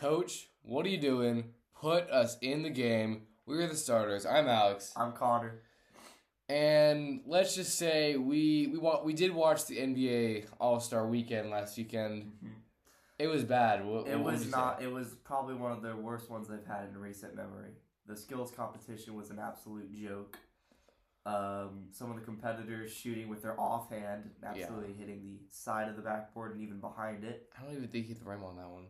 Coach, what are you doing? Put us in the game. We're the starters. I'm Alex. I'm Connor. And let's just say we we wa- we did watch the NBA All Star Weekend last weekend. It was bad. What, It what was not. say? It was probably one of the worst ones they've had in recent memory. The skills competition was an absolute joke. Um, some of the competitors shooting with their offhand, absolutely hitting the side of the backboard and even behind it. I don't even think he hit the rim on that one.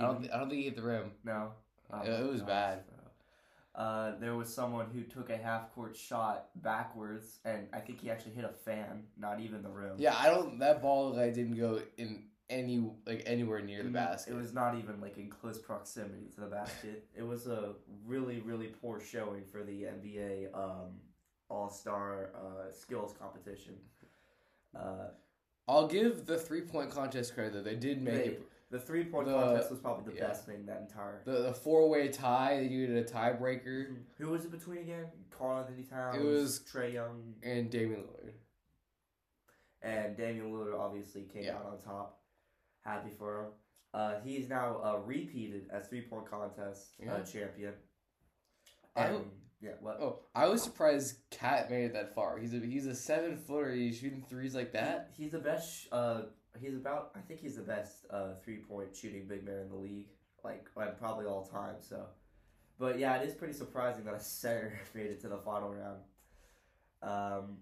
I don't. Th- I don't think he hit the rim. No, Oh It- it was bad. Uh, there was someone who took a half court shot backwards, and I think he actually hit a fan, not even the rim. Yeah, I don't. That ball like didn't go in any like anywhere near the Mm, basket. It was not even like in close proximity to the basket. it was a really, really poor showing for the NBA um, All Star uh, Skills Competition. Uh, I'll give the three point contest credit though. They did make They- it. The three point The- contest was probably the yeah. best thing that entire. The, the four way tie, they did a tiebreaker, Who was it between again? Karl-Anthony Towns, It was- Trae Young, and Damian Lillard. and Damian Lillard obviously came Yeah. out on top. Happy for him. Uh, he's now uh, repeated as three point contest Yeah. uh, champion. I And, don't- yeah, what? Oh, I was surprised Cat made it that far. He's a he's a seven footer. He's shooting threes like that. He's the best. Uh, he's about. I think he's the best uh, three point shooting big man in the league, like probably all time. So, but yeah, it is pretty surprising that a center made it to the final round. Um,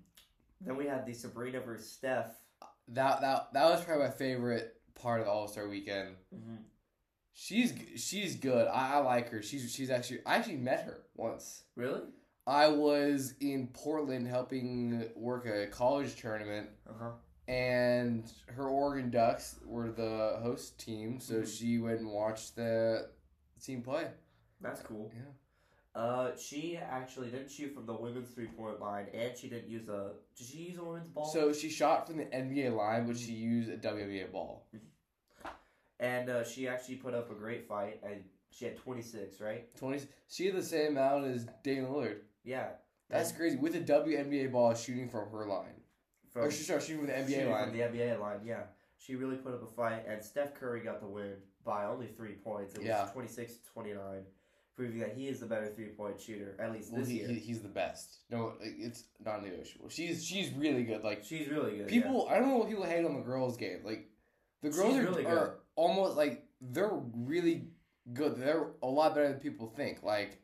then we had the Sabrina versus Steph. That that that was probably my favorite part of the All Star Weekend. She's she's good. I, I like her. She's she's actually I actually met her once. Really? I was in Portland helping work a college tournament, Uh huh. And her Oregon Ducks were the host team. So Mhm. she went and watched the team play. That's cool. Yeah. Uh, she actually didn't shoot from the women's three point line, and she didn't use a. Did she use a women's ball? So she shot from the NBA line, but she used a WNBA ball. and uh, she actually put up a great fight, and she had twenty six, right? Twenty. She had the same amount as Dana Lillard. Yeah. That's crazy. With a WNBA ball shooting from her line. From, or she started shooting from the NBA shooting line. From the NBA line, yeah. She really put up a fight, and Steph Curry got the win by only three points. It was Yeah. 26 to 29, proving that he is the better three point shooter, at least well, this he, year. he, he's the best. No, it's not negotiable. She's she's really good. Like She's really good. people, I don't know what people hate on the girls' game. Like the girls She's are, really are almost like they're really good. They're a lot better than people think. Like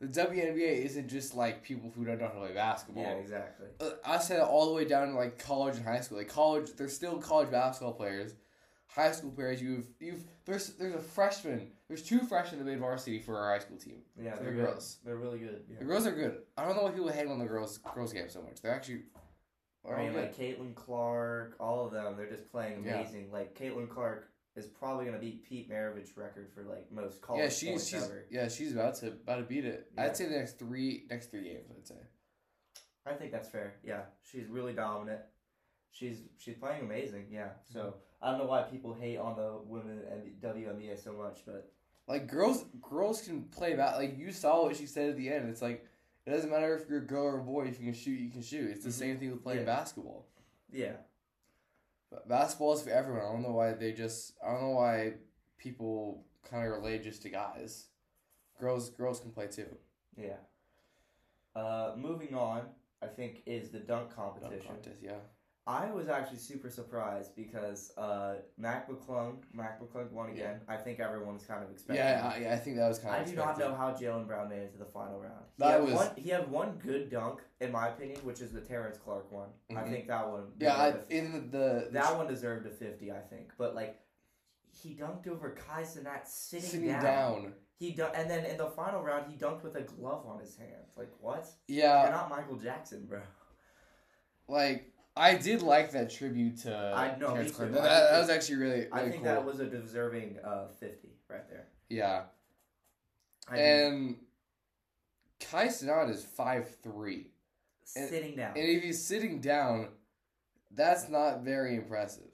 the WNBA isn't just like people who don't know how to play basketball. Yeah, exactly. Uh, I said it all the way down to like college and high school. Like college, there's still college basketball players. High school players, you've you've there's there's a freshman. There's two freshmen that made varsity for our high school team. Yeah, For they're the good. girls. They're really good. The girls are good. I don't know why people hate on the girls girls game so much. They're actually. I mean, good. like Caitlin Clark, all of them, they're just playing Yeah. amazing. Like Caitlin Clark is probably gonna beat Pete Maravich's record for like most college yeah, she's points she's ever. yeah she's about to about to beat it. Yeah. I'd say the next three next three games. I'd say. I think that's fair. Yeah, she's really dominant. She's she's playing amazing. Yeah. So Mm-hmm. I don't know why people hate on the women and WNBA so much, but Like girls, girls can play back. Like you saw what she said at the end. It's like it doesn't matter if you're a girl or a boy. If you can shoot, you can shoot. It's the Mhm. same thing with playing Yeah. basketball. yeah, basketball is for everyone. I don't know why they just. I don't know why people kind of relate just to guys. Girls, girls can play too. yeah. Uh, moving on, I think is the dunk Dunk competition. contest, yeah. I was actually super surprised because uh, Mac McClung, Mac McClung won again. I think everyone's kind of expecting. Yeah, I, yeah, I think that was kind of. I of. do not know how Jaylen Brown made it to the final round. He That had was- one, he had one good dunk, in my opinion, which is the Terrence Clarke one. I Mhm. think that one. Yeah, I, in the, that one deserved a fifty, I think. But like, he dunked over Kai Cenat sitting, sitting down. down. He dun- and then in the final round, he dunked with a glove on his hand. Like what? Yeah, You're Yeah, not Michael Jackson, bro. like I did like that tribute to. I know, Terrence too. That, that, was actually really, really I think cool. that was a deserving uh, fifty right there. yeah, I mean, and Kai Cenat is five three. and- sitting down, And if he's sitting down, that's not very impressive.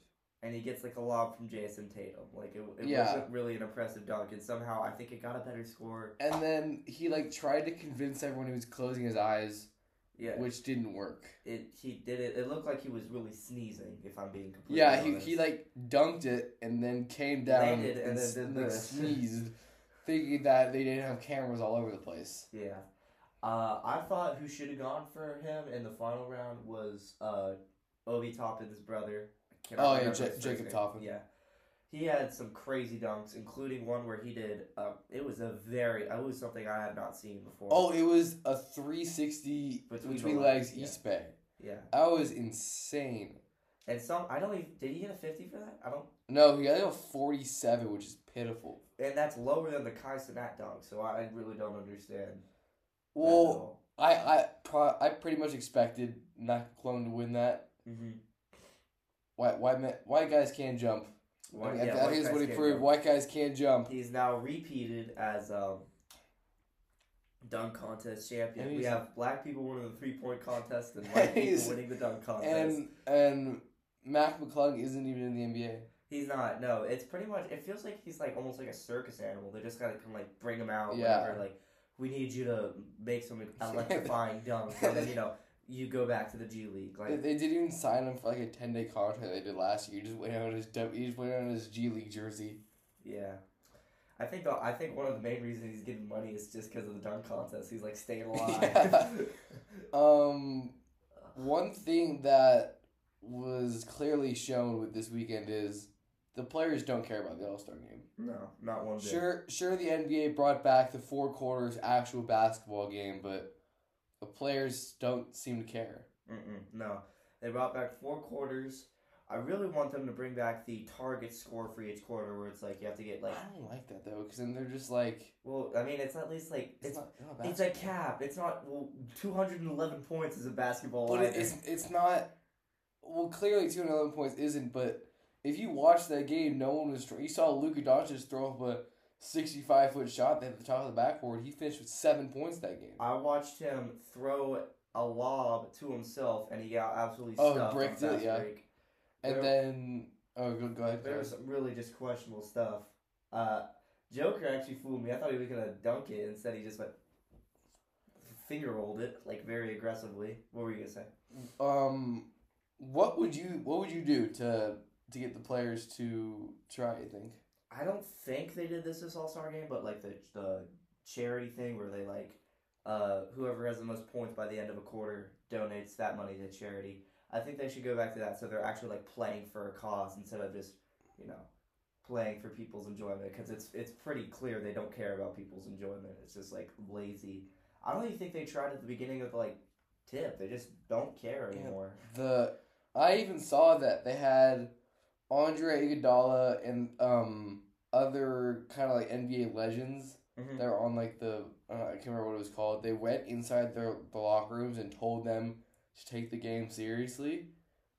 and he gets like a lob from Jayson Tatum. Like it, it Yeah. wasn't really an impressive dunk, and somehow I think it got a better score. And then he like tried to convince everyone he was closing his eyes, Yeah, which didn't work. it he did it. It looked like he was really sneezing. If I'm being completely honest. Yeah, he, honest. he like dunked it and then came down Landed and and, then did like this. sneezed. thinking that they didn't have cameras all over the place. Yeah. Uh, I thought who should have gone for him in the final round was uh, Obi Toppin's brother. Oh, yeah, remember Ja- his first Jacob. Toppin. Yeah. He had some crazy dunks, including one where he did. Uh, it was a very. It was something I had not seen before. Oh, it was a 360 Between between, the legs, legs, yeah. East Bay. yeah. That was insane. And some. I don't even. Did he hit a fifty for that? I don't. No, he got a 47, which is pitiful. And that's lower than the Kai Cenat dunk, so I really don't understand. Well. I I pro- I pretty much expected Mac McClung to win that. Mhm. White white men, white guys can't jump. White- I, yeah, that's guys what he can't proved. dunk. White guys can't jump. He's now repeated as um, dunk contest champion. We have black people winning the three point contest and white people winning the dunk contest. And and Mac McClung isn't even in the NBA. he's not. No, it's pretty much. It feels like he's like almost like a circus animal. They just gotta come like bring him out. Yeah. Whatever. Like we need you to make some electrifying dunks, and then you know you go back to the G League. They, Like they didn't even sign him for like a ten day contract they did last year. He just went out his he just went out his G League jersey. yeah. I think the, I think one of the main reasons he's getting money is just because of the dunk contest. He's like staying alive. Yeah. Um, one thing that was clearly shown with this weekend is the players don't care about the All Star game. no, not one bit. Sure, sure. The NBA brought back the four quarters actual basketball game, but the players don't seem to care. Mm-mm, no, they brought back four quarters. I really want them to bring back the target score for each quarter, where it's like you have to get like. I don't like that though, because then they're just like Well, I mean, it's at least like it's, it's not, not it's a cap. It's not well, two hundred and eleven points is a basketball. But either. it's it's not. Well, clearly two hundred eleven points isn't. But if you watch that game, no one was. You saw Luka Doncic throw up a sixty-five foot shot at the top of the backboard. He finished with seven points that game. I watched him throw a lob to himself, and he got absolutely Oh, stuffed. on bricked it, yeah. break. And There- then oh, go go ahead. There was some really just questionable stuff. Uh, Joker actually fooled me. I thought he was gonna dunk it. Instead, he just went finger rolled it like very aggressively. What were you gonna say? Um, what would you what would you do to to get the players to try? You think? I don't think they did this this All Star game, but like the the charity thing where they like uh, whoever has the most points by the end of a quarter donates that money to charity. I think they should go back to that so they're actually like playing for a cause instead of just you know playing for people's enjoyment because it's it's pretty clear they don't care about people's enjoyment. It's just like lazy. I don't even think they tried at the beginning of the like tip. They just don't care Yeah. anymore. The I even saw that they had Andre Iguodala and um other kind of like NBA legends Mhm. that were on like the uh, I can't remember what it was called. They went inside their the locker rooms and told them to take the game seriously,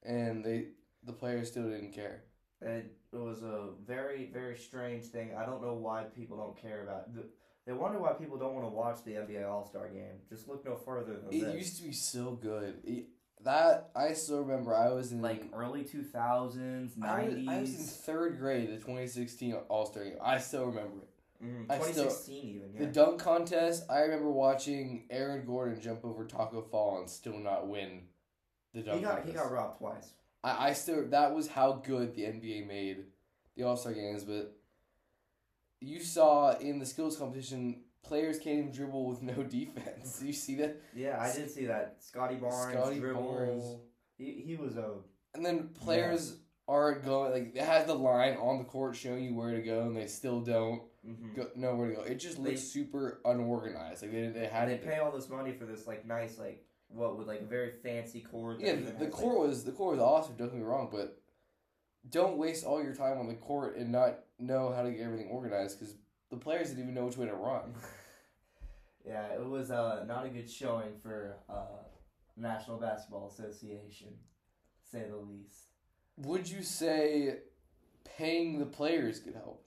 and they the players still didn't care. It, it was a very, very strange thing. I don't know why people don't care about it. They wonder why people don't want to watch the NBA All Star game. Just look no further than It this. used to be so good. It, that I still remember. I was in like early 2000s, I was, 90s. I was in third grade, the 2016 All Star game. I still remember it. Mhm, I still- 2016 even, yeah. The dunk contest, I remember watching Aaron Gordon jump over Tacko Fall and still not win the dunk he got contest. he got robbed twice. I, I still that was how good the NBA made the All Star games, but you saw in the skills competition players can't even dribble with no defense. you see that? Yeah, I did see that. Scottie Barnes Scottie dribble. Barnes. He, he was a And then players aren't going like they have the line on the court showing you where to go and they still don't mhm. go, know where to go. It just looks They- super unorganized. Like they they had they pay all this money for this like nice like what with like a very fancy court. Yeah, the, the like- court was the court was awesome. Don't get me wrong, but don't waste all your time on the court and not know how to get everything organized because the players didn't even know which way to run. Yeah, it was uh, not a good showing for uh, National Basketball Association, to say the least. Would you say paying the players could help?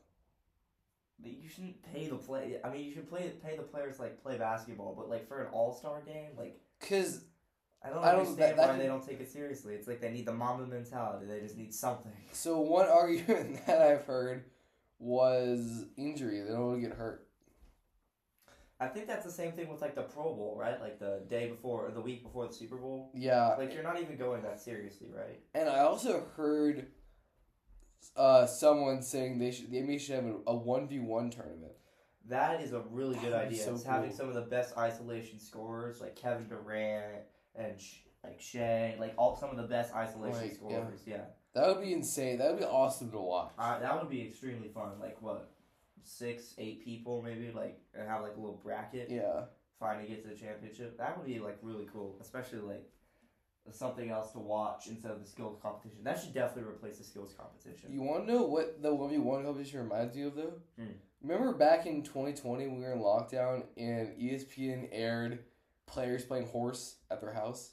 But you shouldn't pay the play. I mean, you should play pay the players like play basketball, but like for an All Star game, like Because I don't I don't- understand that- that why can- they don't take it seriously. It's like they need the Mamba mentality. They just need something. so one argument that I've heard was injury. They don't want to get hurt. I think that's the same thing with like the Pro Bowl, right? Like the day before or the week before the Super Bowl. Yeah, Like you're not even going that seriously, right? and I also heard uh, someone saying they should the NBA should have a one v one tournament. That is a really good That idea. so it's having some of the best isolation scorers like Kevin Durant and Sh- like Shai, like all some of the best isolation Like, yeah. Yeah, That would be insane. That would be awesome to watch. Uh, that would be extremely fun. Like what, six, eight people maybe, like and have like a little bracket. yeah. Trying to get to the championship. That would be like really cool, especially like something else to watch instead of the skills competition. That should definitely replace the skills competition. You want to know what the one v one competition reminds you of though? Hmm. Remember back in 2020 when we were in lockdown and ESPN aired players playing horse at their house.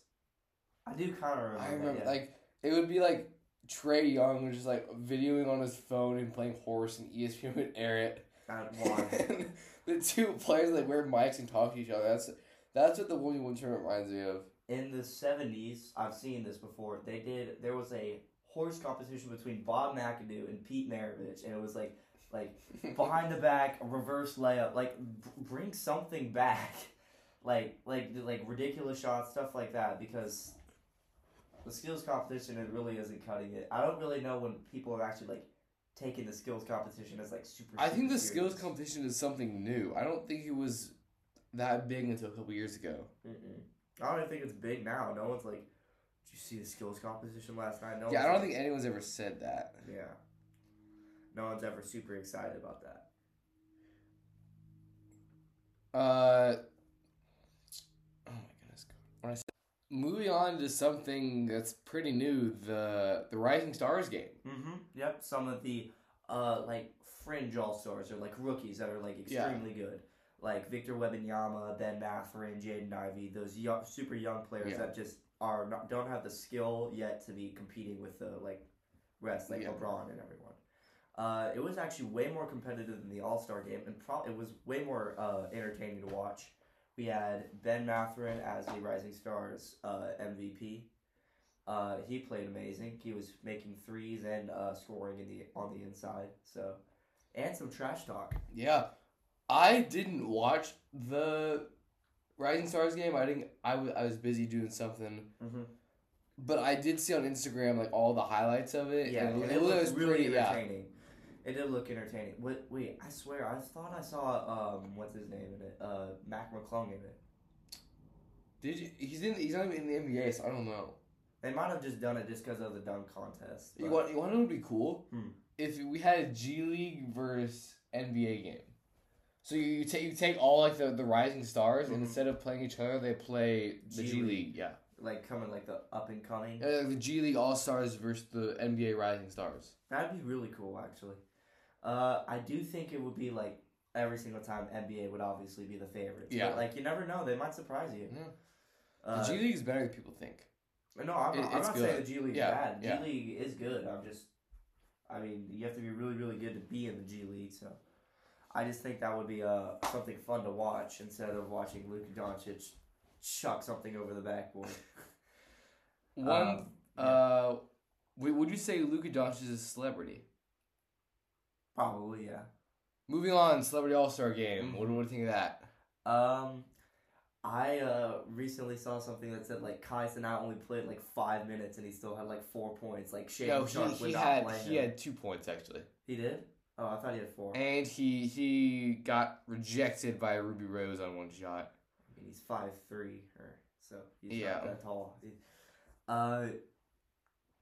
I do kind of remember. I that, yeah. like it would be like Trae Young was just like videoing on his phone and playing horse, and ESPN would air it. One. The two players like wear mics and talk to each other. That's that's what the one one tournament reminds me of. in the 70s i've seen this before they did there was a horse competition between bob mcadoo and pete maravich and it was like like behind the back reverse layup like b- bring something back like like like ridiculous shots stuff like that because the skills competition it really isn't cutting it i don't really know when people are actually like taking the skills competition as like super I think the skills competition is something new. I don't think it was that big until a couple years ago. Mm-mm. I don't even think it's big now. No one's like, did you see the skills competition last night? No yeah, I don't like- think anyone's ever said that. Yeah. No one's ever super excited about that. Uh, oh my goodness. When I said, moving on to something that's pretty new, the the Rising Stars game. Mm-hmm. Yep. Some of the uh like fringe all stars or like rookies that are like Yeah. extremely good. Like Victor Wembanyama, Ben Mathurin, Jaden Ivey, those young, super young players Yeah. that just are not don't have the skill yet to be competing with the like rest, like Yeah. LeBron and everyone. Uh, it was actually way more competitive than the All Star game, and pro- it was way more uh, entertaining to watch. We had Ben Mathurin as the Rising Stars uh, MVP. Uh, he played amazing. He was making threes and uh, scoring in the on the inside. So, and some trash talk. Yeah, I didn't watch the Rising Stars game. I didn't. I was I was busy doing something. Mm-hmm. But I did see on Instagram like all the highlights of it. Yeah, and it, it was really pretty. Yeah, entertaining. It did look entertaining. Wait, wait, I swear, I thought I saw um, what's his name in it? Uh, Mac McClung in it. did you? He's in. He's not even in the NBA, so I don't know. They might have just done it just because of the dunk contest. You want? You want to would be cool? Hmm. If we had a G League versus NBA game. So you, you take you take all like the, the rising stars, and Mhm. instead of playing each other, they play the G G, League. League. Yeah, like coming like the up and coming. uh, the G League All Stars versus the NBA Rising Stars. That'd be really cool, actually. Uh, I do think it would be like every single time NBA would obviously be the favorites. Yeah. But, like you never know, they might surprise you. Yeah. Uh, the G League is better than people think. no, I'm it- not, I'm not saying the G League's Yeah, bad. G yeah. League is good. I'm just, I mean, you have to be really, really good to be in the G League. So, I just think that would be uh something fun to watch instead of watching Luka Doncic chuck something over the backboard. One, Um, uh, would you say Luka Doncic is a celebrity? Probably, yeah. Moving on, Celebrity All Star Game. Mhm. What, what do you think of that? Um, I uh recently saw something that said like Kai Cenat only played like five minutes and he still had like four points. Like Shane No, Sharp he, he had he him. had two points actually, He did. Oh, I thought he had four. and he he got rejected by Ruby Rose on one shot. I mean, he's five three, or so he's Yeah. not that tall. Uh,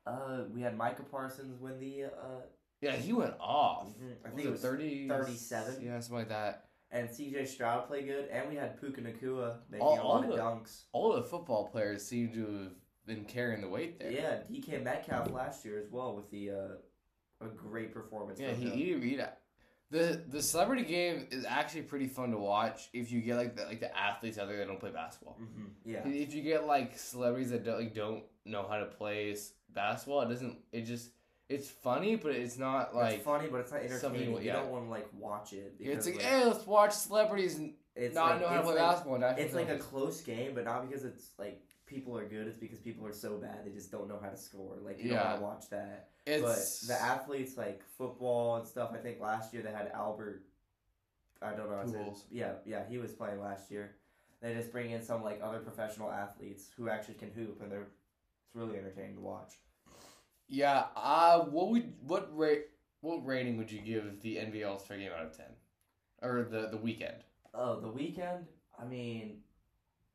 uh, we had Micah Parsons win the uh, Yeah, he went off. mhm, I Was think it was 30, 37? Yeah, something like that. and CJ Stroud played good, and we had Puka Nacua making All- a all lot of the- dunks. All the football players seem to have been carrying the weight there. Yeah, DK Metcalf last year as well with the uh, a great performance. Yeah, from he, him. he, he the the celebrity game is actually pretty fun to watch if you get like the, like the athletes out there that don't play basketball. Mhm, Yeah. If you get like celebrities that don't like don't know how to play basketball, it doesn't. It just it's funny, but it's not like it's funny, but it's not something entertaining. You don't want to like watch it. it's like like, hey, let's watch celebrities and it's not like, know how to play like, basketball. It's like a close game, but not because it's like people are good. It's because people are so bad they just don't know how to score. Like you Yeah. don't want to watch that. it's but the athletes like football and stuff. I think last year they had Albert. I don't know. how to say it. Yeah, yeah, he was playing last year. They just bring in some like other professional athletes who actually can hoop, and they're it's really entertaining to watch. Yeah. Uh, what would what rate what rating would you give the NBA All Star game out of ten? or the the weekend. Oh, the weekend. I mean,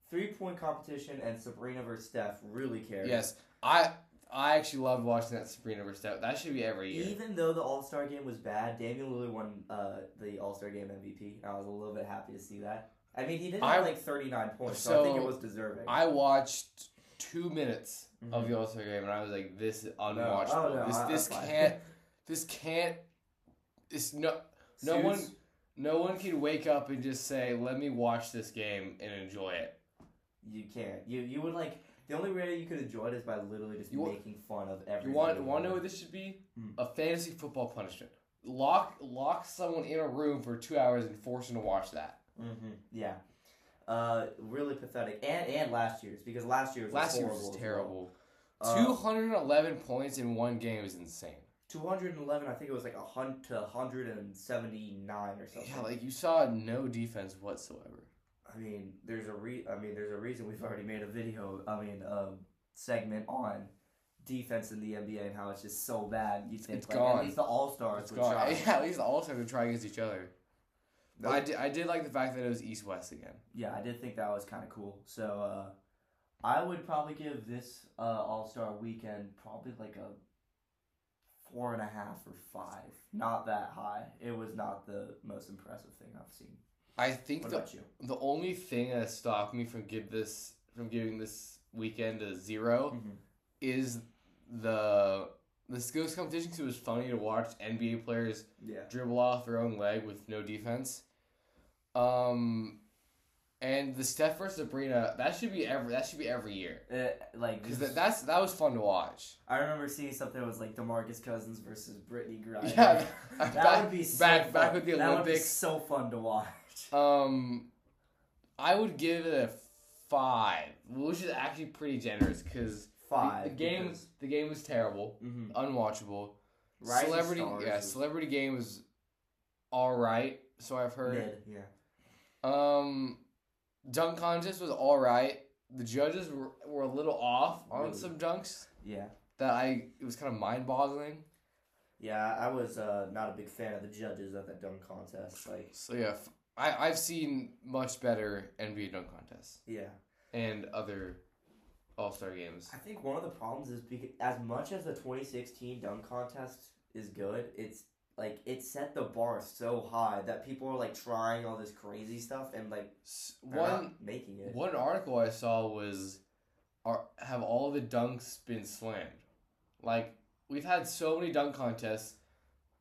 three point competition and Sabrina versus Steph really carried. Yes, I I actually loved watching that Sabrina versus Steph. That should be every year. Even though the All Star game was bad, Damian Lillard won uh, the All Star game MVP. I was a little bit happy to see that. I mean, he did have I- like 39 points, so, I think it was deserving. I watched two minutes of Mhm. the All Star game and I was like, "This is unwatchable. No, this I- this can't. This can't. This no no one- no one can wake up and just say, "Let me watch this game and enjoy it." You can't. You you would like the only way you could enjoy it is by literally just You making fun of every. You want want to know what this should be? Hmm. A fantasy football punishment. Lock lock someone in a room for two hours and force them to watch that. Mm-hmm. Yeah. Uh, really pathetic, and and last year's because last Last was year was terrible. well. Two Uh, hundred and eleven points in one game is insane. 211, I think it was like a hundred to 179 or something. Yeah, like you saw no defense whatsoever. I mean, there's a re. I mean, there's a reason we've already made a video. I mean, a segment on defense in the NBA and how it's just so bad. You think it's like, gone. at least the All Stars It's would gone. try. Yeah, at least the All Stars would try against each other. But I did, I did like the fact that it was East West again. Yeah, I did think that was kind of cool. So uh, I would probably give this uh, All Star weekend probably like a four and a half or five. Not that high. It was not the most impressive thing I've seen. I think What the about you? the only thing that stopped me from give this from giving this weekend a 0 Mhm. is the the skills competition because it was funny to watch NBA players Yeah. dribble off their own leg with no defense. Um, and the Steph versus Sabrina that should be every that should be every year Uh, like because that, that's that was fun to watch. I remember seeing something that was like Demarcus Cousins versus Brittney Griner. Yeah, that back- would be so back- fun. back with the That would be so fun to watch. Um, I would give it a five, which is actually pretty generous because Five. the, game the game was terrible, Mm-hmm. unwatchable. Rising celebrity, yeah, was celebrity game was all right. So I've heard. mid, yeah. Um, dunk contest was all right. The judges were, were a little off on Really? some dunks Yeah. that I it was kind of mind boggling. Yeah, I was uh, not a big fan of the judges at that dunk contest. Like, So yeah, f- I I've seen much better NBA dunk contests yeah, and other All Star games. I think one of the problems is because as much as the 2016 dunk contest is good, it's like it set the bar so high that people are like trying all this crazy stuff and like One not making it. one article I saw was, are have all the dunks been slammed? Like we've had so many dunk contests.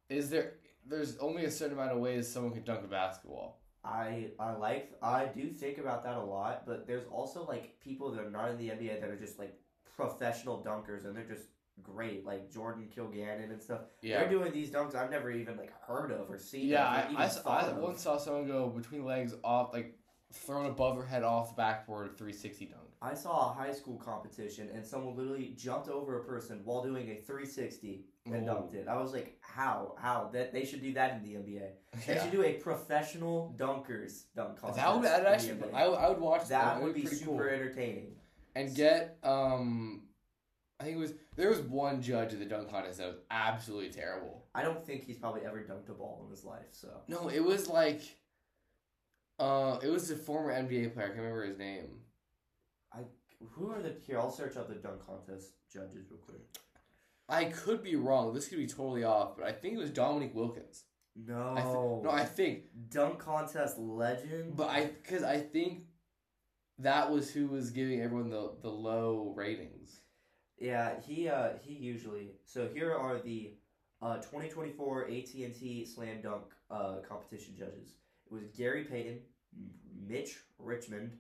Is there? There's only a certain amount of ways someone can dunk a basketball. I I like I do think about that a lot, but there's also like people that are not in the NBA that are just like professional dunkers and they're just great, like Jordan Kilganon and stuff. Yeah. They're doing these dunks I've never even like heard of or seen. Yeah, I, I, thought I once saw someone go between legs off, like thrown above her head off the backboard, 360 dunk. I saw a high school competition and someone literally jumped over a person while doing a 360 and Whoa. dunked it. I was like, how? How? That they should do that in the NBA. They Yeah. should do a professional dunkers dunk contest. That would that actually. I, would- I would watch that. that would be pretty super cool. entertaining. And get um, I think it was there was one judge at the dunk contest that was absolutely terrible. I don't think he's probably ever dunked a ball in his life. So No, it was like, uh, it was a former NBA player. I can't remember his name. I who are the here? I'll search up the dunk contest judges real quick. I could be wrong. This could be totally off, but I think it was Dominique Wilkins. No, I th- no, I think, dunk contest legend. but I because I think that was who was giving everyone the the low ratings. Yeah, he uh he usually. So here are the uh 2024 AT&T Slam Dunk uh competition judges. It was Gary Payton, Mitch Richmond,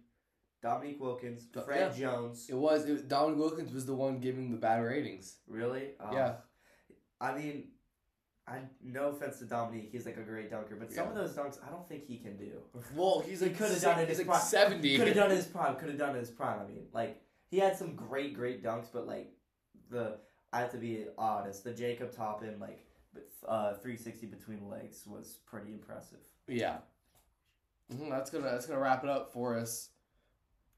Dominique Wilkins, Fred Jones. It was it, Dominique Wilkins was the one giving the bad ratings. Really? Uh, Yeah. I mean, I no offense to Dominique, he's like a great dunker, but some Yeah. of those dunks I don't think he can do. Well, he's He like coulda done it He's his like prime. seventy. Could have done his prime. Could have done his prime. I mean, like he had some great, great dunks, but like the I have to be honest, the Jacob Toppin like uh 360 between legs was pretty impressive. Yeah. Mhm, that's gonna that's gonna wrap it up for us.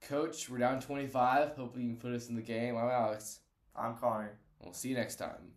Coach, we're down twenty five. Hopefully you can put us in the game. I'm Alex. I'm Connor. We'll see you next time.